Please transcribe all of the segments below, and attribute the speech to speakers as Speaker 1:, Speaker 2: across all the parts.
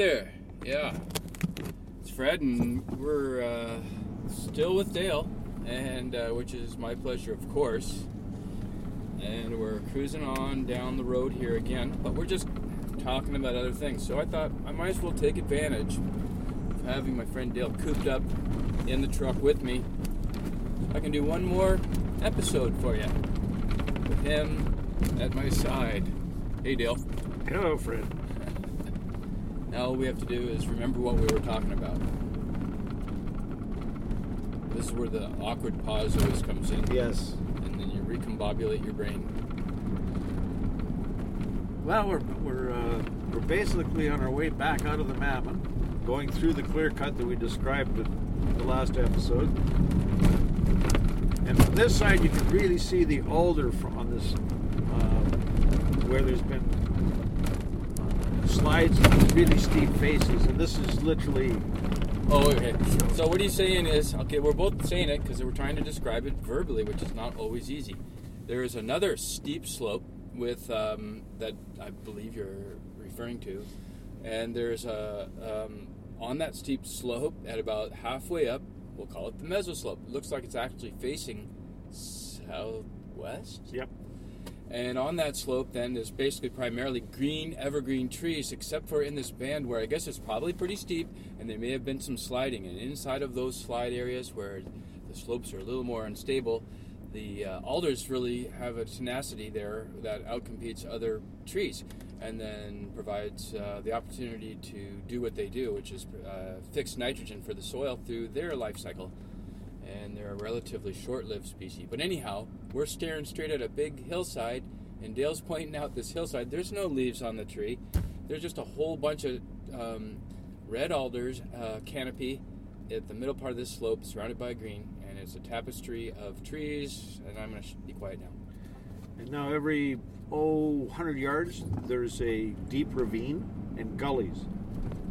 Speaker 1: There, yeah. It's Phred, and we're uh, still with Dale, and uh, which is my pleasure, of course. And we're cruising on down the road here again, but we're just talking about other things. So I thought I might as well take advantage of having my friend Dale cooped up in the truck with me. I can do one more episode for you with him at my side. Hey, Dale.
Speaker 2: Hello, Phred.
Speaker 1: Now all we have to do is remember what we were talking about. This is where the awkward pause always comes in,
Speaker 2: Yes.
Speaker 1: and then you recombobulate your brain.
Speaker 2: Well, we're we're uh, we're basically on our way back out of the Mamin, going through the clear cut that we described in the last episode. And from this side, you can really see the alder from on this, uh, where there's been slides and really steep faces, and this is literally
Speaker 1: Oh, okay. So what he's saying is, okay, we're both saying it because we're trying to describe it verbally, which is not always easy. There is another steep slope with um, that I believe you're referring to, and there's a um, on that steep slope at about halfway up. We'll call it the mesoslope. It looks like it's actually facing southwest.
Speaker 2: yep.
Speaker 1: And on that slope, then, there's basically primarily green evergreen trees, except for in this band where I guess it's probably pretty steep, and there may have been some sliding. And inside of those slide areas where the slopes are a little more unstable, the uh, alders really have a tenacity there that outcompetes other trees, and then provides uh, the opportunity to do what they do, which is uh, fix nitrogen for the soil through their life cycle and they're a relatively short-lived species. But anyhow, we're staring straight at a big hillside, and Dale's pointing out this hillside. There's no leaves on the tree. There's just a whole bunch of um, red alders uh, canopy at the middle part of this slope, surrounded by green, and it's a tapestry of trees. And I'm going to sh- be quiet now.
Speaker 2: And now every oh 100 yards, there's a deep ravine and gullies.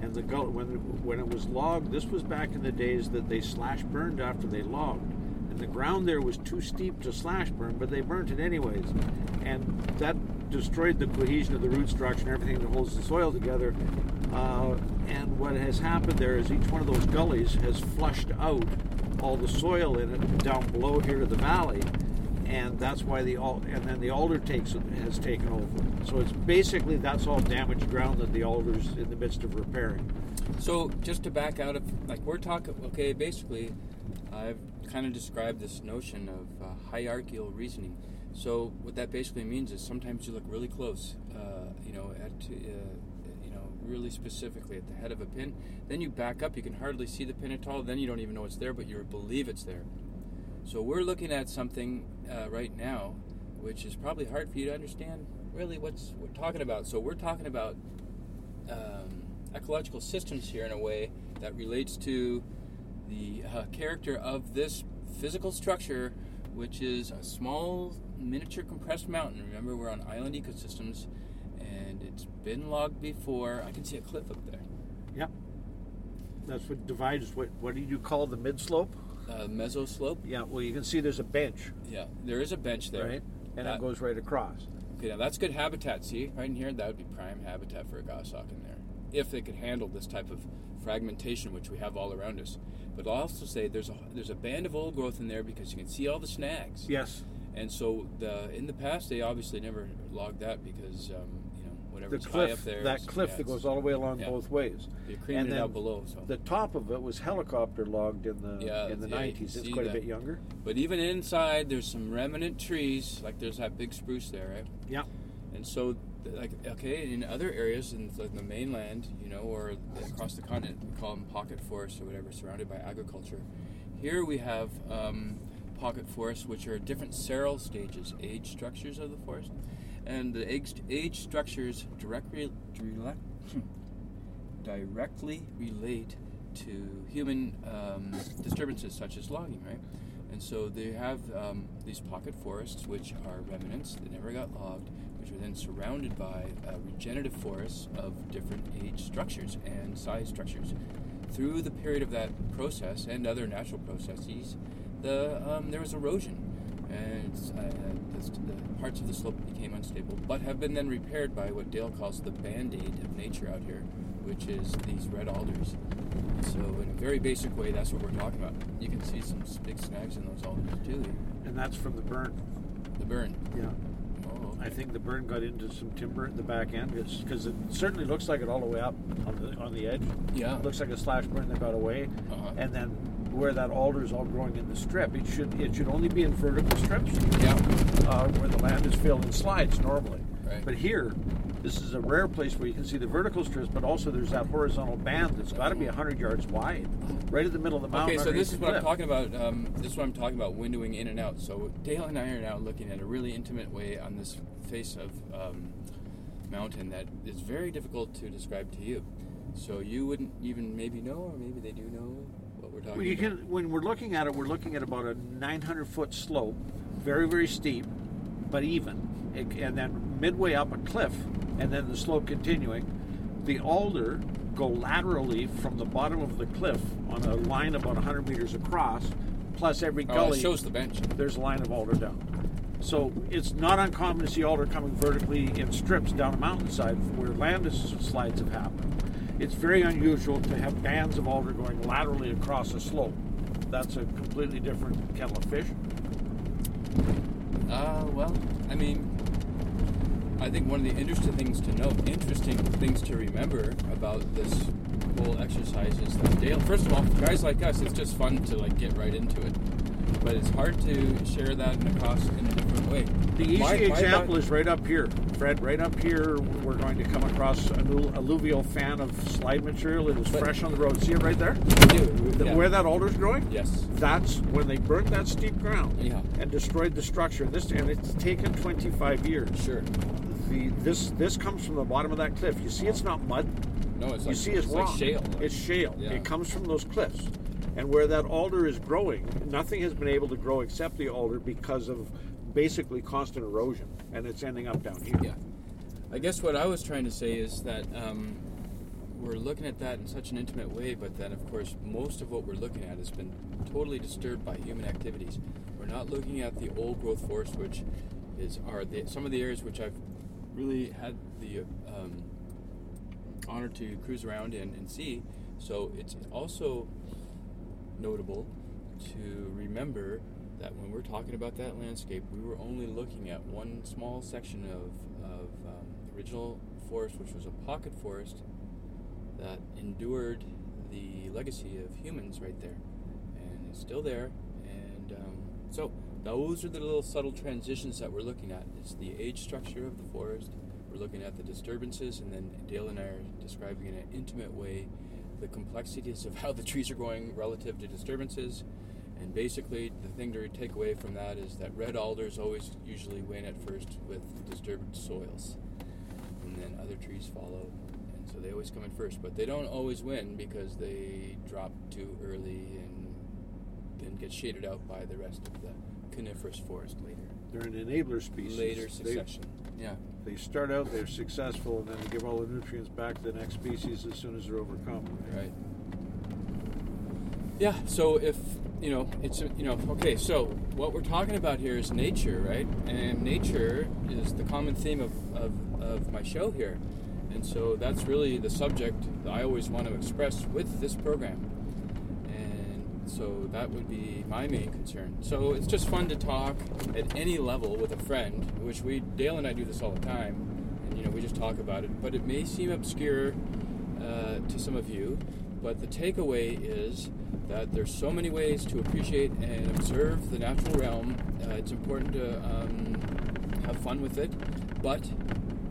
Speaker 2: And the gull when when it was logged, this was back in the days that they slash burned after they logged. And the ground there was too steep to slash burn, but they burnt it anyways. And that destroyed the cohesion of the root structure and everything that holds the soil together. Uh, and what has happened there is each one of those gullies has flushed out all the soil in it down below here to the valley and that's why the and then the alder takes has taken over. So it's basically that's all damaged ground that the alder's in the midst of repairing.
Speaker 1: So just to back out of like we're talking okay basically I've kind of described this notion of uh, hierarchical reasoning. So what that basically means is sometimes you look really close, uh, you know, at uh, you know really specifically at the head of a pin. Then you back up, you can hardly see the pin at all. Then you don't even know it's there, but you believe it's there. So we're looking at something uh, right now, which is probably hard for you to understand. Really, what's we're talking about? So we're talking about um, ecological systems here in a way that relates to the uh, character of this physical structure, which is a small miniature compressed mountain. Remember, we're on island ecosystems, and it's been logged before. I can see a cliff up there.
Speaker 2: Yep. That's what divides what what do you call the mid slope?
Speaker 1: Uh, mesoslope.
Speaker 2: Yeah, well you can see there's a bench,
Speaker 1: Yeah, there is a bench there.
Speaker 2: right? And
Speaker 1: That-
Speaker 2: it goes right across.
Speaker 1: Okay, now that's good habitat. See, right in here, that would be prime habitat for a goshawk in there, if they could handle this type of fragmentation, which we have all around us. But I'll also say there's a there's a band of old growth in there because you can see all the snags.
Speaker 2: Yes.
Speaker 1: And so the in the past they obviously never logged that because um, know
Speaker 2: The cliff
Speaker 1: there.
Speaker 2: that cliff
Speaker 1: yeah,
Speaker 2: that goes all the way along
Speaker 1: yeah.
Speaker 2: both ways.
Speaker 1: You're creaming
Speaker 2: and then
Speaker 1: out below. So.
Speaker 2: The top of it was helicopter logged in the
Speaker 1: Yeah,
Speaker 2: in the nineties. It's quite a bit younger.
Speaker 1: But even inside, there's some remnant trees. Like there's that big spruce there, right?
Speaker 2: Yeah.
Speaker 1: And so, like, okay, in other areas in like the mainland, you know, or across the continent, we call them pocket forests or whatever, surrounded by agriculture. Here we have um, pocket forests, which are different seral stages, age structures of the forest, and the age, age structures directly directly relate to human um, disturbances such as logging, right? And so they have um, these pocket forests, which are remnants that never got logged, which are then surrounded by uh, regenerative forests of different age structures and size structures. Through the period of that process and other natural processes, the um, there was erosion, and uh, the, the parts of the slope became unstable, but have been then repaired by what Dale calls the band-aid of nature out here, which is these red alders. So, in a very basic way, that's what we're talking about. You can see some big snags in those alders too.
Speaker 2: And that's from the burn.
Speaker 1: The burn.
Speaker 2: Yeah.
Speaker 1: Oh,
Speaker 2: I think the burn got into some timber at the back end because it certainly looks like it all the way up on the on the edge.
Speaker 1: yeah.
Speaker 2: It looks like a slash burn that got away,
Speaker 1: Uh-huh.
Speaker 2: and then where that alder is all growing in the strip, it should it should only be in vertical strips
Speaker 1: Yeah.
Speaker 2: uh, where the land is filled in slides normally.
Speaker 1: Right.
Speaker 2: But here, this is a rare place where you can see the vertical strips, but also there's that horizontal band that's got to be 100 yards wide, right in the middle of the mountain.
Speaker 1: Okay, so this is what I'm talking about. Um, this is what I'm talking about windowing in and out. So Dale and I are now looking at a really intimate way on this face of um, mountain that is very difficult to describe to you. So you wouldn't even maybe know, or maybe they do know we're talking
Speaker 2: Well, you
Speaker 1: about.
Speaker 2: can, when we're looking at it, we're looking at about a 900 foot slope, very, very steep, but even. It- And then midway up a cliff, and then the slope continuing. The alder go laterally from the bottom of the cliff on a line about 100 meters across, plus every
Speaker 1: Oh,
Speaker 2: gully.
Speaker 1: it shows the bench.
Speaker 2: there's a line of alder down. So it's not uncommon to see alder coming vertically in strips down a mountainside where landslides have happened. It's very unusual to have bands of alder going laterally across a slope. That's a completely different kettle of fish.
Speaker 1: Uh, well, I mean, I think one of the interesting things to note, interesting things to remember about this whole exercise is that Dale. First of all, guys like us, it's just fun to like get right into it, but it's hard to share that in a cost in a different way.
Speaker 2: The easy
Speaker 1: My- my
Speaker 2: example
Speaker 1: thought-
Speaker 2: is right up here, Phred. Right up here, we're going to come across an allu- alluvial fan of slide material. It is
Speaker 1: But-
Speaker 2: fresh on the road. See it right there? The-
Speaker 1: yeah.
Speaker 2: Where that alder's growing?
Speaker 1: Yes.
Speaker 2: That's when they burnt that steep ground
Speaker 1: Yeah.
Speaker 2: and destroyed the structure. This and it's taken 25 years.
Speaker 1: Sure.
Speaker 2: The this this comes from the bottom of that cliff. You see, it's not mud.
Speaker 1: No, it's
Speaker 2: You
Speaker 1: like
Speaker 2: see, it's,
Speaker 1: like
Speaker 2: rock.
Speaker 1: shale.
Speaker 2: It's shale.
Speaker 1: Yeah.
Speaker 2: It comes from those cliffs, and where that alder is growing, nothing has been able to grow except the alder because of basically constant erosion, and it's ending up down here.
Speaker 1: Yeah. I guess what I was trying to say is that um, we're looking at that in such an intimate way, but then, of course, most of what we're looking at has been totally disturbed by human activities. We're not looking at the old growth forest, which is are the, some of the areas which I've really had the um, honor to cruise around in and see. So it's also notable to remember that when we're talking about that landscape, we were only looking at one small section of, of um, original forest, which was a pocket forest that endured the legacy of humans right there. And it's still there. And um, so those are the little subtle transitions that we're looking at. It's the age structure of the forest. We're looking at the disturbances, and then Dale and I are describing in an intimate way the complexities of how the trees are growing relative to disturbances. And basically, the thing to take away from that is that red alders always usually win at first with disturbed soils, and then other trees follow. And so they always come in first, but they don't always win because they drop too early and then get shaded out by the rest of the coniferous forest later.
Speaker 2: They're an enabler species.
Speaker 1: Later
Speaker 2: They-
Speaker 1: succession. yeah.
Speaker 2: They, start out, they're successful, and then they give all the nutrients back to the next species as soon as they're overcome.
Speaker 1: Right. Yeah. So if you know, it's you know, okay. So what we're talking about here is nature, right? And nature is the common theme of of, of my show here, and so that's really the subject that I always want to express with this program. So that would be my main concern. So it's just fun to talk at any level with a friend, which we Dale and I do this all the time, and you know we just talk about it. But it may seem obscure uh, to some of you, but the takeaway is that there's so many ways to appreciate and observe the natural realm. Uh, it's important to um, have fun with it, but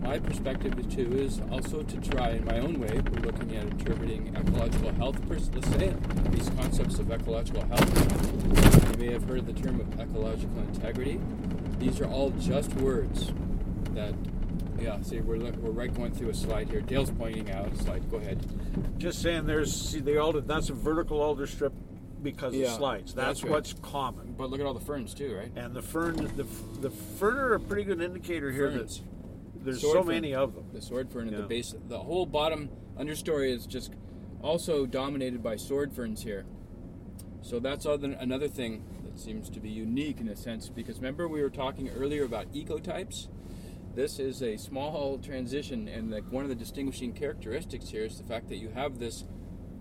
Speaker 1: my perspective is too is also to try in my own way. We're looking at interpreting ecological health. First, let's say these concepts of ecological health. You may have heard the term of ecological integrity. These are all just words that, yeah. See, we're look- we're right going through a slide here. Dale's pointing out a slide. Go ahead.
Speaker 2: Just saying, there's see the alder. That's a vertical alder strip because
Speaker 1: Yeah,
Speaker 2: of slides. That's,
Speaker 1: that's right.
Speaker 2: what's common.
Speaker 1: But look at all the ferns too, right?
Speaker 2: And the fern, the the fern are a pretty good indicator here
Speaker 1: Ferns.
Speaker 2: that there's
Speaker 1: Sword
Speaker 2: so
Speaker 1: fern.
Speaker 2: many of them.
Speaker 1: The sword fern at
Speaker 2: Yeah.
Speaker 1: the base, the whole bottom understory is just also dominated by sword ferns here. So that's other, another thing that seems to be unique in a sense because remember we were talking earlier about ecotypes this is a small transition, and like one of the distinguishing characteristics here is the fact that you have this,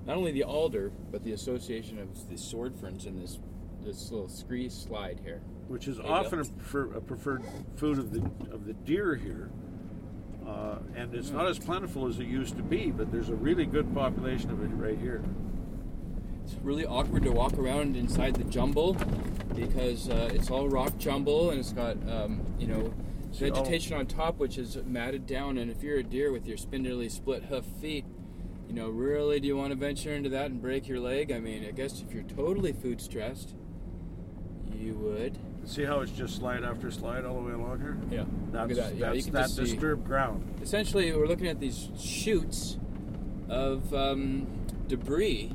Speaker 1: not only the alder, but the association of the sword ferns in this this little scree slide here.
Speaker 2: which is often a, prefer, a preferred food of the of the deer here. Uh, and it's not as plentiful as it used to be, but there's a really good population of it right here.
Speaker 1: It's really awkward to walk around inside the jumble because uh, it's all rock jumble and it's got um, you know vegetation on top which is matted down. And if you're a deer with your spindly split hoof feet, you know really do you want to venture into that and break your leg? I mean, I guess if you're totally food stressed, you would.
Speaker 2: See how it's just slide after slide all the way along here?
Speaker 1: Yeah.
Speaker 2: That's,
Speaker 1: Look at that. Yeah, you can
Speaker 2: that
Speaker 1: just see-
Speaker 2: disturbed ground.
Speaker 1: essentially we're looking at these shoots of um, debris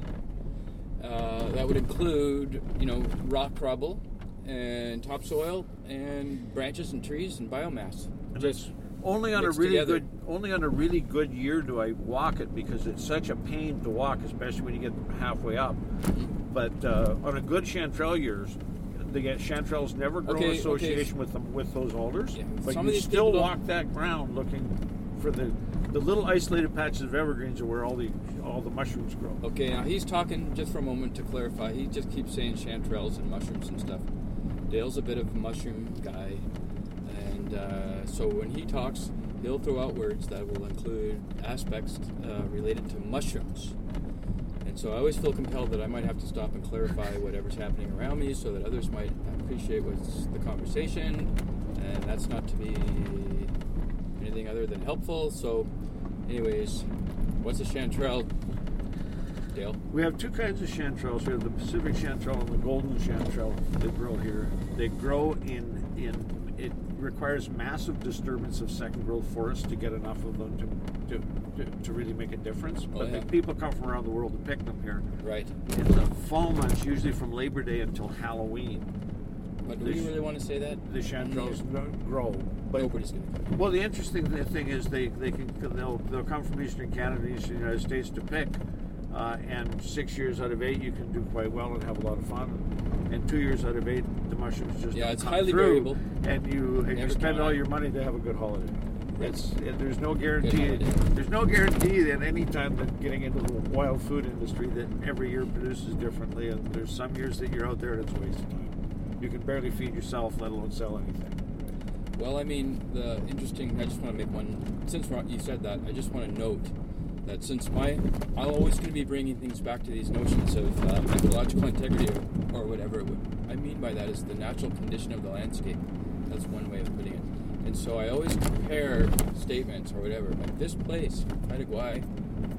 Speaker 1: uh, that would include you know rock rubble and topsoil and branches and trees and biomass
Speaker 2: And it's only on a really
Speaker 1: together.
Speaker 2: good only on a really good year do I walk it because it's such a pain to walk, especially when you get halfway up.
Speaker 1: Mm-hmm.
Speaker 2: But uh, on a good chanterelle years, the chanterelles never grow
Speaker 1: Okay,
Speaker 2: in
Speaker 1: okay.
Speaker 2: association with them with those alders.
Speaker 1: Yeah,
Speaker 2: But
Speaker 1: some
Speaker 2: you
Speaker 1: of these
Speaker 2: still
Speaker 1: don't-
Speaker 2: walk that ground looking for the the little isolated patches of evergreens are where all the all the mushrooms grow.
Speaker 1: okay now he's talking just for a moment to clarify he just keeps saying chanterelles and mushrooms and stuff dale's a bit of a mushroom guy and uh, so when he talks he'll throw out words that will include aspects uh, related to mushrooms And so I always feel compelled that I might have to stop and clarify whatever's happening around me so that others might appreciate what's the conversation. And that's not to be anything other than helpful. So, anyways, what's a chanterelle, Dale?
Speaker 2: We have two kinds of chanterelles. We have the Pacific chanterelle and the golden chanterelle that grow here. They grow in in it requires massive disturbance of second growth forests to get enough of them to to, to, to really make a difference.
Speaker 1: Oh,
Speaker 2: But
Speaker 1: yeah.
Speaker 2: the people come from around the world to pick them here.
Speaker 1: Right.
Speaker 2: In the fall months, usually from Labor Day until Halloween,
Speaker 1: But do we
Speaker 2: This-
Speaker 1: really want to say that?
Speaker 2: the chanterelles grow. But
Speaker 1: Nobody's going to.
Speaker 2: well, the interesting thing is they, they can they'll, they'll come from Eastern Canada, Eastern United States to pick, uh, and six years out of eight you can do quite well and have a lot of fun, and two years out of eight mushrooms just
Speaker 1: Yeah, it's highly
Speaker 2: through,
Speaker 1: variable.
Speaker 2: and you and you spend all your money to have a good holiday. It's it, there's no guarantee. There's no guarantee that any time that getting into the wild food industry that every year produces differently, and there's some years that you're out there and it's a waste of time. You can barely feed yourself, let alone sell anything.
Speaker 1: Well, I mean, the interesting. I just want to make one. Since you said that, I just want to note that since my, I'm always going to be bringing things back to these notions of um, ecological integrity or, or whatever. What I mean by that is the natural condition of the landscape. That's one way of putting it. And so I always compare statements or whatever. Like this place, Haida Gwaii,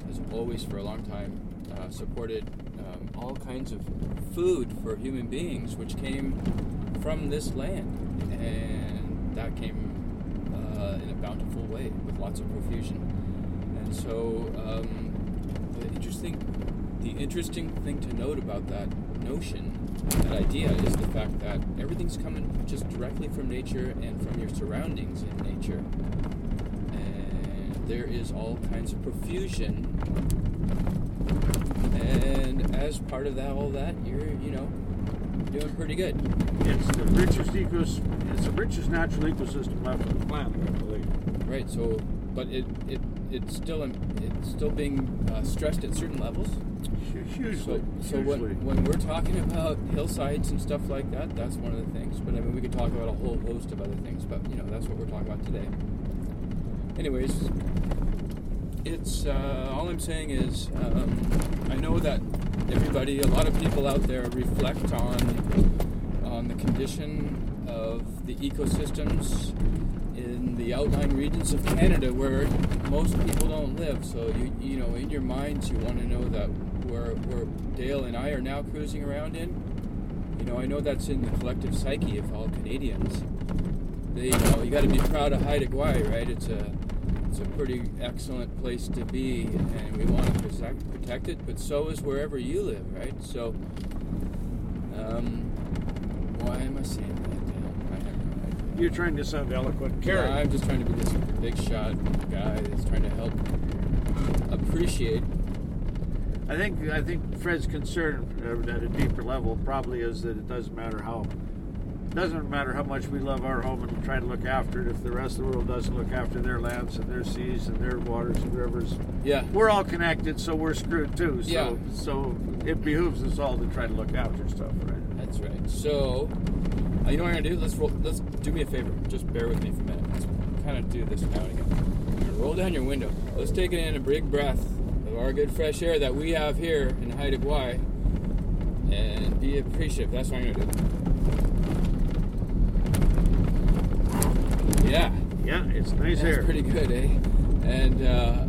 Speaker 1: has always, for a long time, uh, supported um, all kinds of food for human beings, which came from this land, and that came uh, in a bountiful way with lots of profusion. And so, um, the interesting, the interesting thing to note about that notion, that idea, is the fact that everything's coming just directly from nature and from your surroundings in nature. And there is all kinds of profusion and as part of that, all that, you're, you know, doing pretty good.
Speaker 2: It's the richest ecos. It's the richest natural ecosystem left on the planet, I believe.
Speaker 1: Right. So, but it, it, it's still, it's still being uh, stressed at certain levels.
Speaker 2: Hu- Hugely,
Speaker 1: So, so when, when we're talking about hillsides and stuff like that, that's one of the things. But I mean, we could talk about a whole host of other things. But you know, that's what we're talking about today. Anyways, it's uh, all I'm saying is um, I know that everybody, a lot of people out there, reflect on on the condition of the ecosystems in the outlying regions of Canada where most people don't live. So you you know, in your minds, you want to know that where where Dale and I are now cruising around in. You know, I know that's in the collective psyche of all Canadians. They, you know, you got to be proud of Haida Gwaii, right? It's a it's a pretty excellent place to be, and we want to protect, protect it. But so is wherever you live, right? So, um, why am I saying that? Dale? I have no idea.
Speaker 2: You're trying to sound eloquent. Carrie.
Speaker 1: Yeah, I'm just trying to be this big shot guy that's trying to help appreciate.
Speaker 2: I think I think Phred's concern uh, at a deeper level probably is that it doesn't matter how doesn't matter how much we love our home and try to look after it if the rest of the world doesn't look after their lands and their seas and their waters and rivers.
Speaker 1: Yeah.
Speaker 2: We're all connected, so we're screwed too. So,
Speaker 1: Yeah.
Speaker 2: so it behooves us all to try to look after stuff, right?
Speaker 1: That's right. So, uh, you know what I'm gonna do? Let's roll, let's do me a favor. Just bear with me for a minute. Let's kind of do this now and again. Roll down your window. Let's take it in a big breath our good fresh air that we have here in Haida Gwaii, and be appreciative. That's what I'm gonna do. Yeah.
Speaker 2: Yeah, it's nice
Speaker 1: That's
Speaker 2: air.
Speaker 1: pretty good, eh? And uh,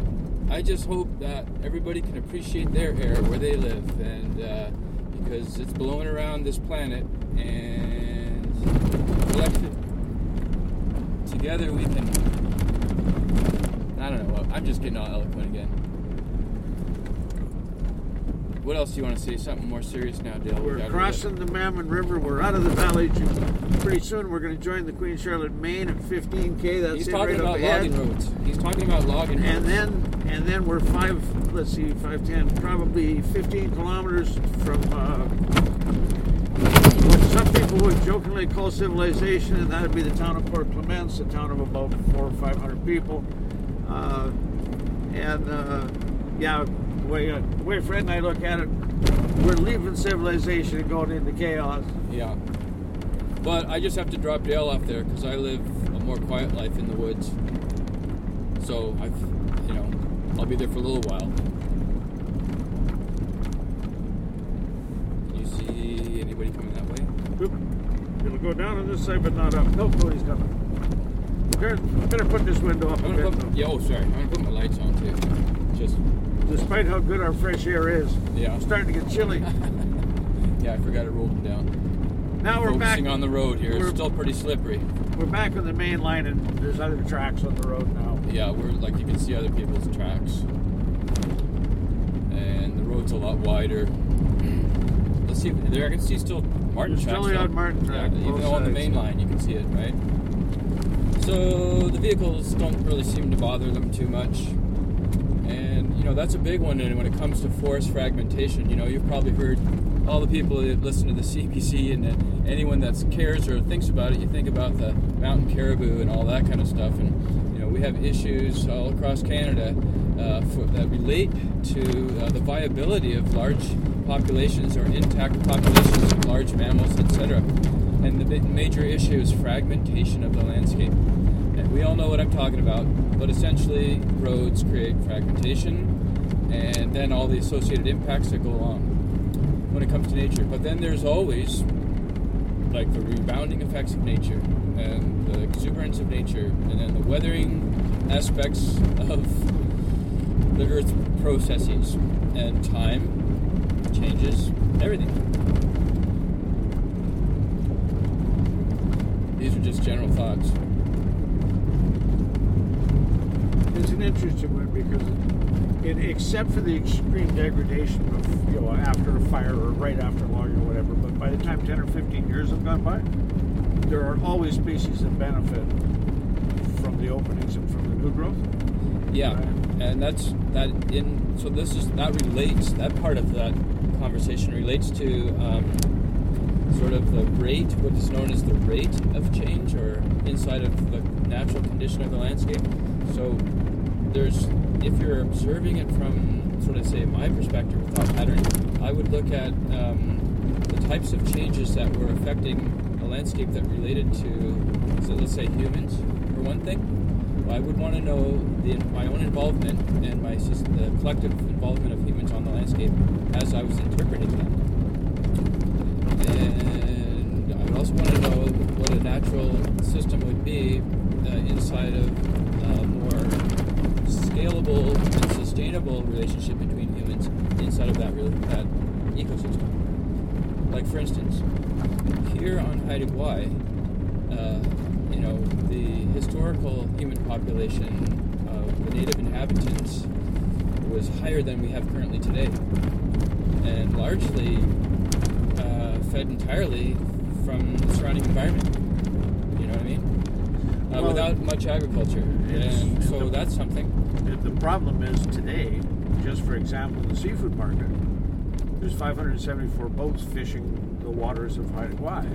Speaker 1: I just hope that everybody can appreciate their air where they live, and uh, because it's blowing around this planet, and collected together we can. I don't know. I'm just getting all eloquent again. What else do you want to say? Something more serious now, Dale? We
Speaker 2: We're
Speaker 1: gotta-
Speaker 2: crossing the Mamin River. We're out of the valley. Pretty soon, we're going to join the Queen Charlotte Main at 15k. That's
Speaker 1: He's
Speaker 2: it
Speaker 1: talking
Speaker 2: right
Speaker 1: about logging roads. He's talking about logging roads.
Speaker 2: And then, and then we're five. Let's see, five, ten, probably 15 kilometers from uh, what some people would jokingly call civilization, and that would be the town of Port Clements, a town of about four or five hundred people. Uh, and uh, yeah, the way, uh, the way Phred and I look at it, we're leaving civilization and going into chaos.
Speaker 1: Yeah. But I just have to drop Dale off there because I live a more quiet life in the woods. So I've, you know, I'll be there for a little while. Can you see anybody coming that way?
Speaker 2: It'll go down on this side, but not up. No, Cody's coming. Better, better put this window up a
Speaker 1: I'm gonna
Speaker 2: bit.
Speaker 1: put, yeah, oh, sorry. I'm gonna put my lights on too. Just,
Speaker 2: Despite how good our fresh air is,
Speaker 1: yeah.
Speaker 2: it's starting to get chilly.
Speaker 1: Yeah, I forgot to roll them down.
Speaker 2: Now we're back.
Speaker 1: Focusing on the road here. It's still pretty slippery.
Speaker 2: We're back on the main line, and there's other tracks on the road now.
Speaker 1: Yeah, we're like you can see other people's tracks, and the road's a lot wider. Let's see there I can see still marten
Speaker 2: There's
Speaker 1: tracks.
Speaker 2: still
Speaker 1: though.
Speaker 2: marten track,
Speaker 1: Yeah, even though on the main line you can see it, right? So the vehicles don't really seem to bother them too much, know that's a big one. And when it comes to forest fragmentation, you know you've probably heard all the people that listen to the CBC and anyone that cares or thinks about it. You think about the mountain caribou and all that kind of stuff, and you know we have issues all across Canada uh, for, that relate to uh, the viability of large populations or intact populations of large mammals, etc. And the major issue is fragmentation of the landscape. And we all know what I'm talking about, but essentially, roads create fragmentation and then all the associated impacts that go along when it comes to nature. But then there's always like the rebounding effects of nature and the exuberance of nature and then the weathering aspects of the earth processes and time changes everything. These are just general thoughts.
Speaker 2: It's an interesting one because, it, except for the extreme degradation of you know after a fire or right after logging or whatever, but by the time 10 or 15 years have gone by, there are always species that benefit from the openings and from the new growth.
Speaker 1: Yeah,
Speaker 2: Right.
Speaker 1: and that's that. In so this is that relates that part of that conversation relates to um, sort of the rate, what is known as the rate of change, or inside of the natural condition of the landscape. So there's if you're observing it from sort of say my perspective of thought pattern, I would look at um, the types of changes that were affecting a landscape that related to, so let's say humans, for one thing. I would want to know the, my own involvement and my the collective involvement of humans on the landscape as I was interpreting them. And I would also want to know what a natural system would be uh, inside of scalable and sustainable relationship between humans inside of that, that ecosystem. Like, for instance, here on Haida Gwaii, uh, you know, the historical human population of the native inhabitants was higher than we have currently today, and largely uh, fed entirely from the surrounding environment. You know what I mean? Uh,
Speaker 2: Well,
Speaker 1: without much agriculture, and so that's something.
Speaker 2: The the problem is today, just for example, in the seafood market, there's 574 boats fishing the waters of Haida Gwaii.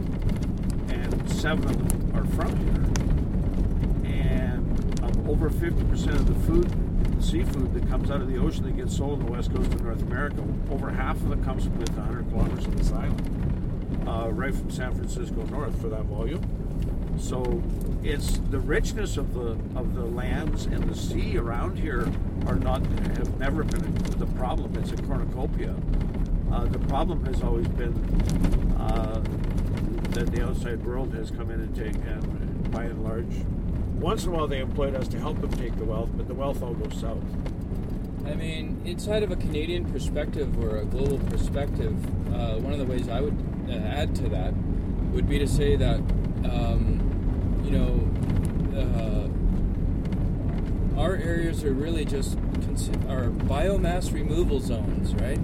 Speaker 2: and seven of them are from here. And um, over 50% of the food, the seafood that comes out of the ocean that gets sold on the west coast of North America, over half of it comes within 100 kilometers of this island, uh, right from San Francisco north for that volume. So it's the richness of the of the lands and the sea around here are not have never been the problem. It's a cornucopia. Uh, the problem has always been uh, that the outside world has come in and taken, and by and large, once in a while they employed us to help them take the wealth, but the wealth all goes south.
Speaker 1: I mean, inside of a Canadian perspective or a global perspective, uh, one of the ways I would uh, add to that would be to say that, um, you know, uh, our areas are really just are biomass removal zones, right?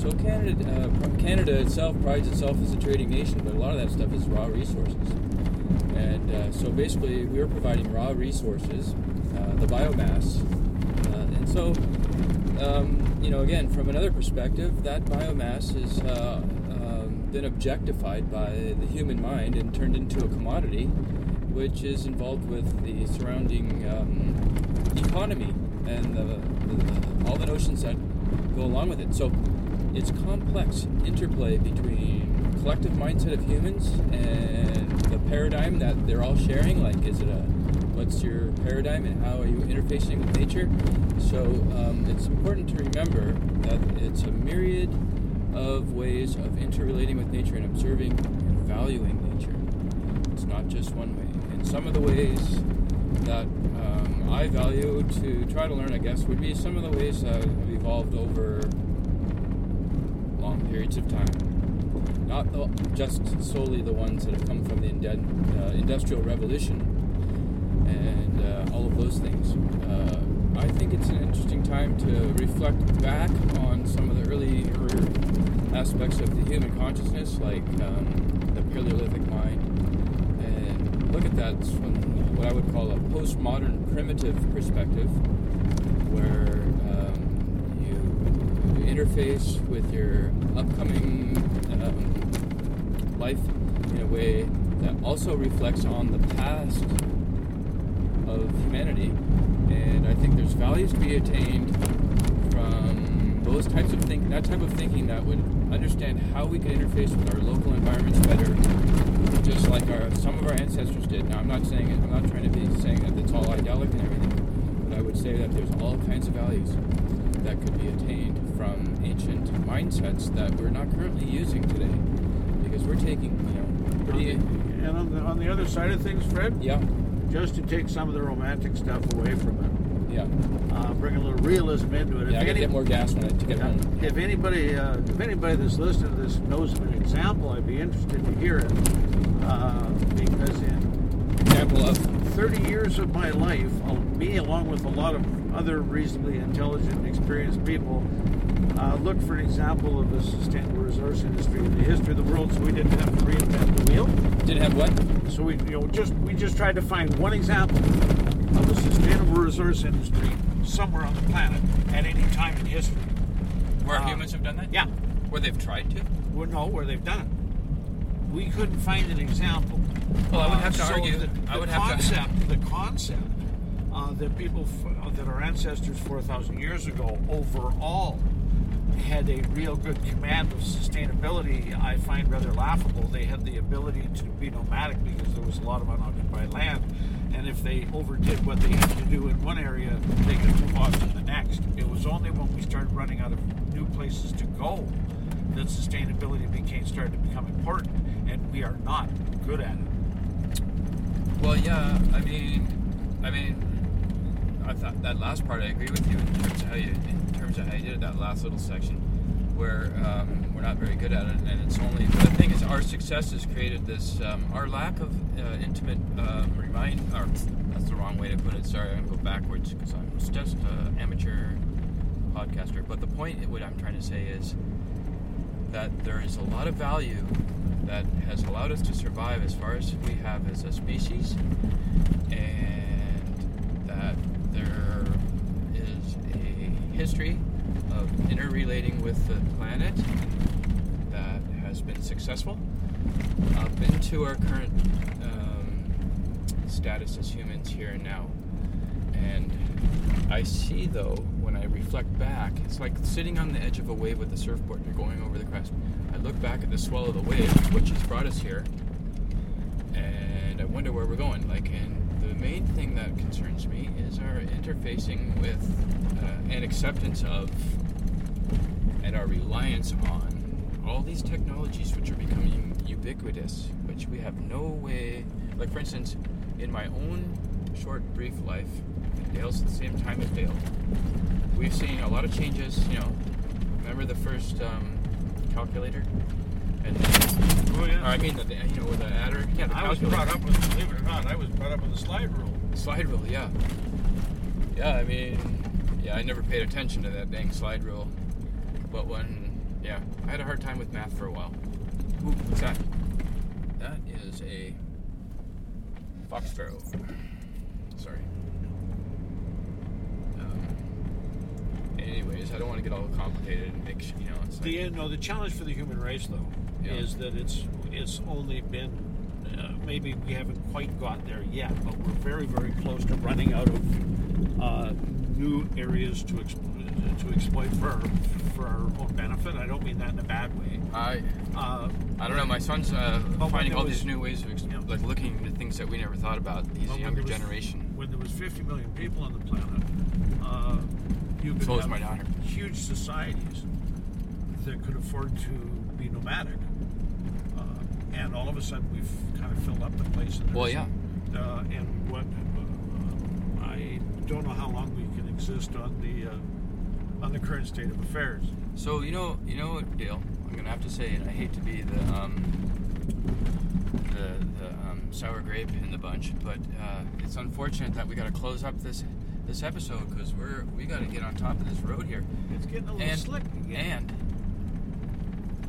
Speaker 1: So Canada, uh, Canada itself prides itself as a trading nation, but a lot of that stuff is raw resources. And uh, so basically, we're providing raw resources, uh, the biomass, uh, and so um, you know, again, from another perspective, that biomass has uh, um, been objectified by the human mind and turned into a commodity, which is involved with the surrounding um, economy and the, the, all the notions that go along with it. So it's complex interplay between collective mindset of humans and the paradigm that they're all sharing. Like, is it a what's your paradigm and how are you interfacing with nature? So um, it's important to remember that it's a myriad of ways of interrelating with nature and observing and valuing nature. It's not just one way. And some of the ways that um, I value to try to learn, I guess, would be some of the ways that have evolved over long periods of time. Not the, just solely the ones that have come from the inden- uh, Industrial Revolution and uh, all of those things. Uh, I think it's an interesting time to reflect back on some of the earlier aspects of the human consciousness, like um, the Paleolithic mind, look at that from what I would call a postmodern primitive perspective, where um, you interface with your upcoming um, life in a way that also reflects on the past of humanity. And I think there's values to be attained those types of think that type of thinking that would understand how we could interface with our local environments better, just like our some of our ancestors did. Now I'm not saying it, I'm not trying to be saying that it's all idyllic and everything, but I would say that there's all kinds of values that could be attained from ancient mindsets that we're not currently using today. Because we're taking, you know, pretty
Speaker 2: And on the, on the other side of things, Phred,
Speaker 1: yeah,
Speaker 2: just to take some of the romantic stuff away from it,
Speaker 1: yeah.
Speaker 2: uh, bring a little realism into it.
Speaker 1: Yeah, I
Speaker 2: If
Speaker 1: gotta
Speaker 2: any-
Speaker 1: get more gas when I to get home.
Speaker 2: If anybody, uh, if anybody that's listening to this knows of an example, I'd be interested to hear it. Uh, because in
Speaker 1: Example of
Speaker 2: 30 years of my life, uh, me along with a lot of other reasonably intelligent and experienced people, uh, look for an example of a sustainable resource industry in the history of the world, so we didn't have to reinvent the wheel.
Speaker 1: didn't have what?
Speaker 2: So we, you know, just we just tried to find one example of a sustainable resource industry somewhere on the planet at any time in history.
Speaker 1: Where
Speaker 2: Uh,
Speaker 1: humans have done that?
Speaker 2: Yeah,
Speaker 1: Where they've tried to?
Speaker 2: well, no, where they've done it. We couldn't find an example.
Speaker 1: Well, I would
Speaker 2: Uh,
Speaker 1: have to
Speaker 2: so
Speaker 1: argue-
Speaker 2: The,
Speaker 1: I
Speaker 2: the
Speaker 1: would have to-
Speaker 2: concept, the concept uh, that people, f- uh, that our ancestors four thousand years ago, overall, had a real good command of sustainability. I find rather laughable. They had the ability to be nomadic because there was a lot of unoccupied land, and if they overdid what they had to do in one area, they could move on to the next. It was only when we started running out of new places to go that sustainability became started to become important, and we are not good at it.
Speaker 1: Well, yeah. I mean, I mean, I thought that last part. I agree with you in terms of how you, in terms of how you did it. That last little section, where um, we're not very good at it, and it's only. The thing is, our success has created this. Um, our lack of uh, intimate um, remind. Or that's the wrong way to put it. Sorry, I'm gonna go backwards because I'm just an amateur podcaster. But the point, what I'm trying to say is that there is a lot of value that has allowed us to survive as far as we have as a species, and that there is a history of interrelating with the planet that has has been successful up into our current um, status as humans here and now. And I see, though, when I reflect back, it's like sitting on the edge of a wave with a surfboard. You're going over the crest. I look back at the swell of the wave, which has brought us here, and I wonder where we're going. Like, and the main thing that concerns me is our interfacing with uh, and acceptance of and our reliance on all these technologies which are becoming ubiquitous, which we have no way. Like, for instance, in my own short, brief life, and Dale's at the same time as Dale, we've seen a lot of changes. You know, remember the first um, calculator? And then,
Speaker 3: Oh yeah.
Speaker 1: or I mean, the, you know, with the adder. Yeah, the
Speaker 3: I was brought up with, believe it or not, I was brought up with the slide rule.
Speaker 1: Slide rule, yeah. Yeah, I mean, yeah, I never paid attention to that dang slide rule. But when, yeah, I had a hard time with math for a while. Ooh, what's that? That is a fox sparrow. Sorry. Um, anyways, I don't want to get all complicated and make, sh- you know, it's like,
Speaker 2: The no, the challenge for the human race though
Speaker 1: Yeah.
Speaker 2: is that it's it's only been uh, maybe we haven't quite got there yet, but we're very very close to running out of uh, new areas to exploit to exploit for our, for our own benefit. I don't mean that in a bad way.
Speaker 1: I,
Speaker 2: Uh,
Speaker 1: I don't know. My son's uh, finding all
Speaker 2: was-
Speaker 1: these new ways of
Speaker 2: Yeah.
Speaker 1: like looking into things that we never thought about. These
Speaker 2: Well,
Speaker 1: younger
Speaker 2: was-
Speaker 1: generation.
Speaker 2: when there was 50 million people on the planet, uh, you could
Speaker 1: So
Speaker 2: have
Speaker 1: my daughter.
Speaker 2: huge societies that could afford to be nomadic. Uh, and all of a sudden, we've kind of filled up the place. And
Speaker 1: Well, yeah.
Speaker 2: Uh, and what uh, I don't know how long we can exist on the uh, on the current state of affairs.
Speaker 1: So you know, you know, what, Dale. I'm gonna have to say, and I hate to be the um, the, the um, sour grape in the bunch, but uh, it's unfortunate that we got to close up this this episode because we're we got to get on top of this road here.
Speaker 2: It's getting a little
Speaker 1: And
Speaker 2: slick again.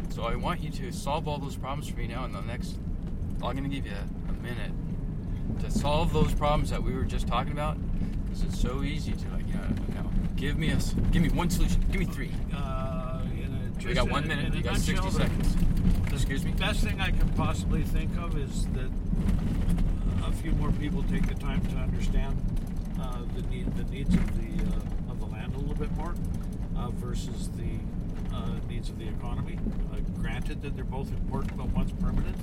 Speaker 1: and so I want you to solve all those problems for me now. In the next, I'm gonna give you a minute to solve those problems that we were just talking about because it's so easy to like, you know, no, give me a give me one solution. Give me three.
Speaker 2: Uh, in a,
Speaker 1: We got one minute.
Speaker 2: in
Speaker 1: You got 60
Speaker 2: the-
Speaker 1: seconds. Excuse me?
Speaker 2: best thing I can possibly think of is that a few more people take the time to understand uh, the need, the needs of the uh, of the land a little bit more uh, versus the uh, needs of the economy. Uh, granted that they're both important, but one's permanent,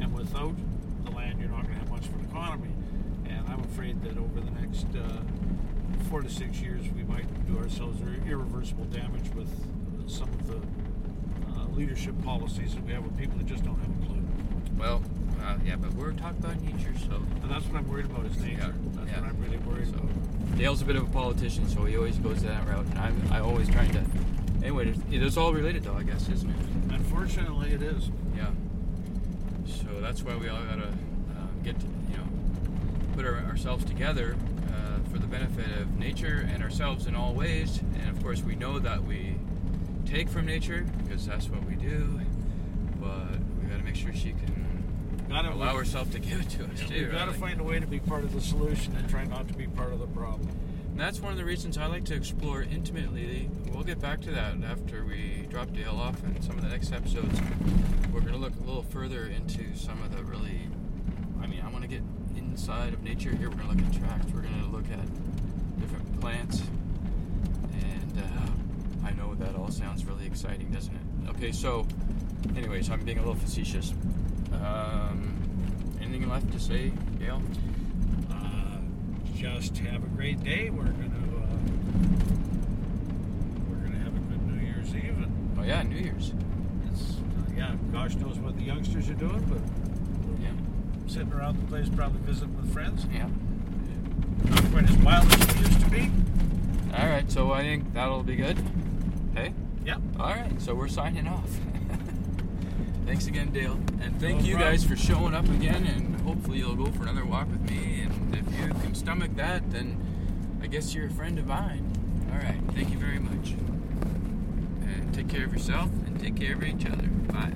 Speaker 2: and without the land, you're not going to have much of an economy. And I'm afraid that over the next uh, four to six years, we might do ourselves irreversible damage with some of the uh, leadership policies that we have with people that just don't have a clue.
Speaker 1: Well, uh, yeah, but we're talking about nature, so
Speaker 2: And that's what I'm worried about is nature.
Speaker 1: Yeah,
Speaker 2: That's
Speaker 1: yeah.
Speaker 2: what I'm really worried
Speaker 1: So,
Speaker 2: about.
Speaker 1: Dale's a bit of a politician, so he always goes that route, and I'm I always trying to. Anyway, it- it is all related, though, I guess, isn't it?
Speaker 2: Unfortunately, it is.
Speaker 1: Yeah. So that's why we all gotta uh, get, to, you know, put our, ourselves together uh, for the benefit of nature and ourselves in all ways. And of course, we know that we take from nature because that's what we do. But we gotta make sure she can
Speaker 2: Gotta
Speaker 1: allow herself to give it to us too.
Speaker 2: We've got to find a way to be part of the solution and try not to be part of the problem.
Speaker 1: And that's one of the reasons I like to explore intimately. We'll get back to that after we drop Dale off in some of the next episodes. We're going to look a little further into some of the really. I mean, I want to get inside of nature here. We're going to look at tracks. We're going to look at different plants. And uh, I know that all sounds really exciting, doesn't it? Okay, so, anyways, I'm being a little facetious. Um, anything left to say, Dale?
Speaker 2: Uh, just have a great day. We're gonna uh, we're gonna have a good New Year's Eve.
Speaker 1: Oh, yeah, New Year's.
Speaker 2: it's uh, yeah, gosh knows what the youngsters are doing, but. Sitting around the place, probably visiting with friends.
Speaker 1: Yeah.
Speaker 2: Not quite as wild as it used to be.
Speaker 1: All right, so I think that'll be good. Hey?
Speaker 2: Yeah.
Speaker 1: All right, so we're signing off. Thanks again, Dale. And thank
Speaker 2: No
Speaker 1: you
Speaker 2: problem.
Speaker 1: guys for showing up again, and hopefully you'll go for another walk with me. And if you can stomach that, then I guess you're a friend of mine. All right, thank you very much. And take care of yourself and take care of each other. Bye.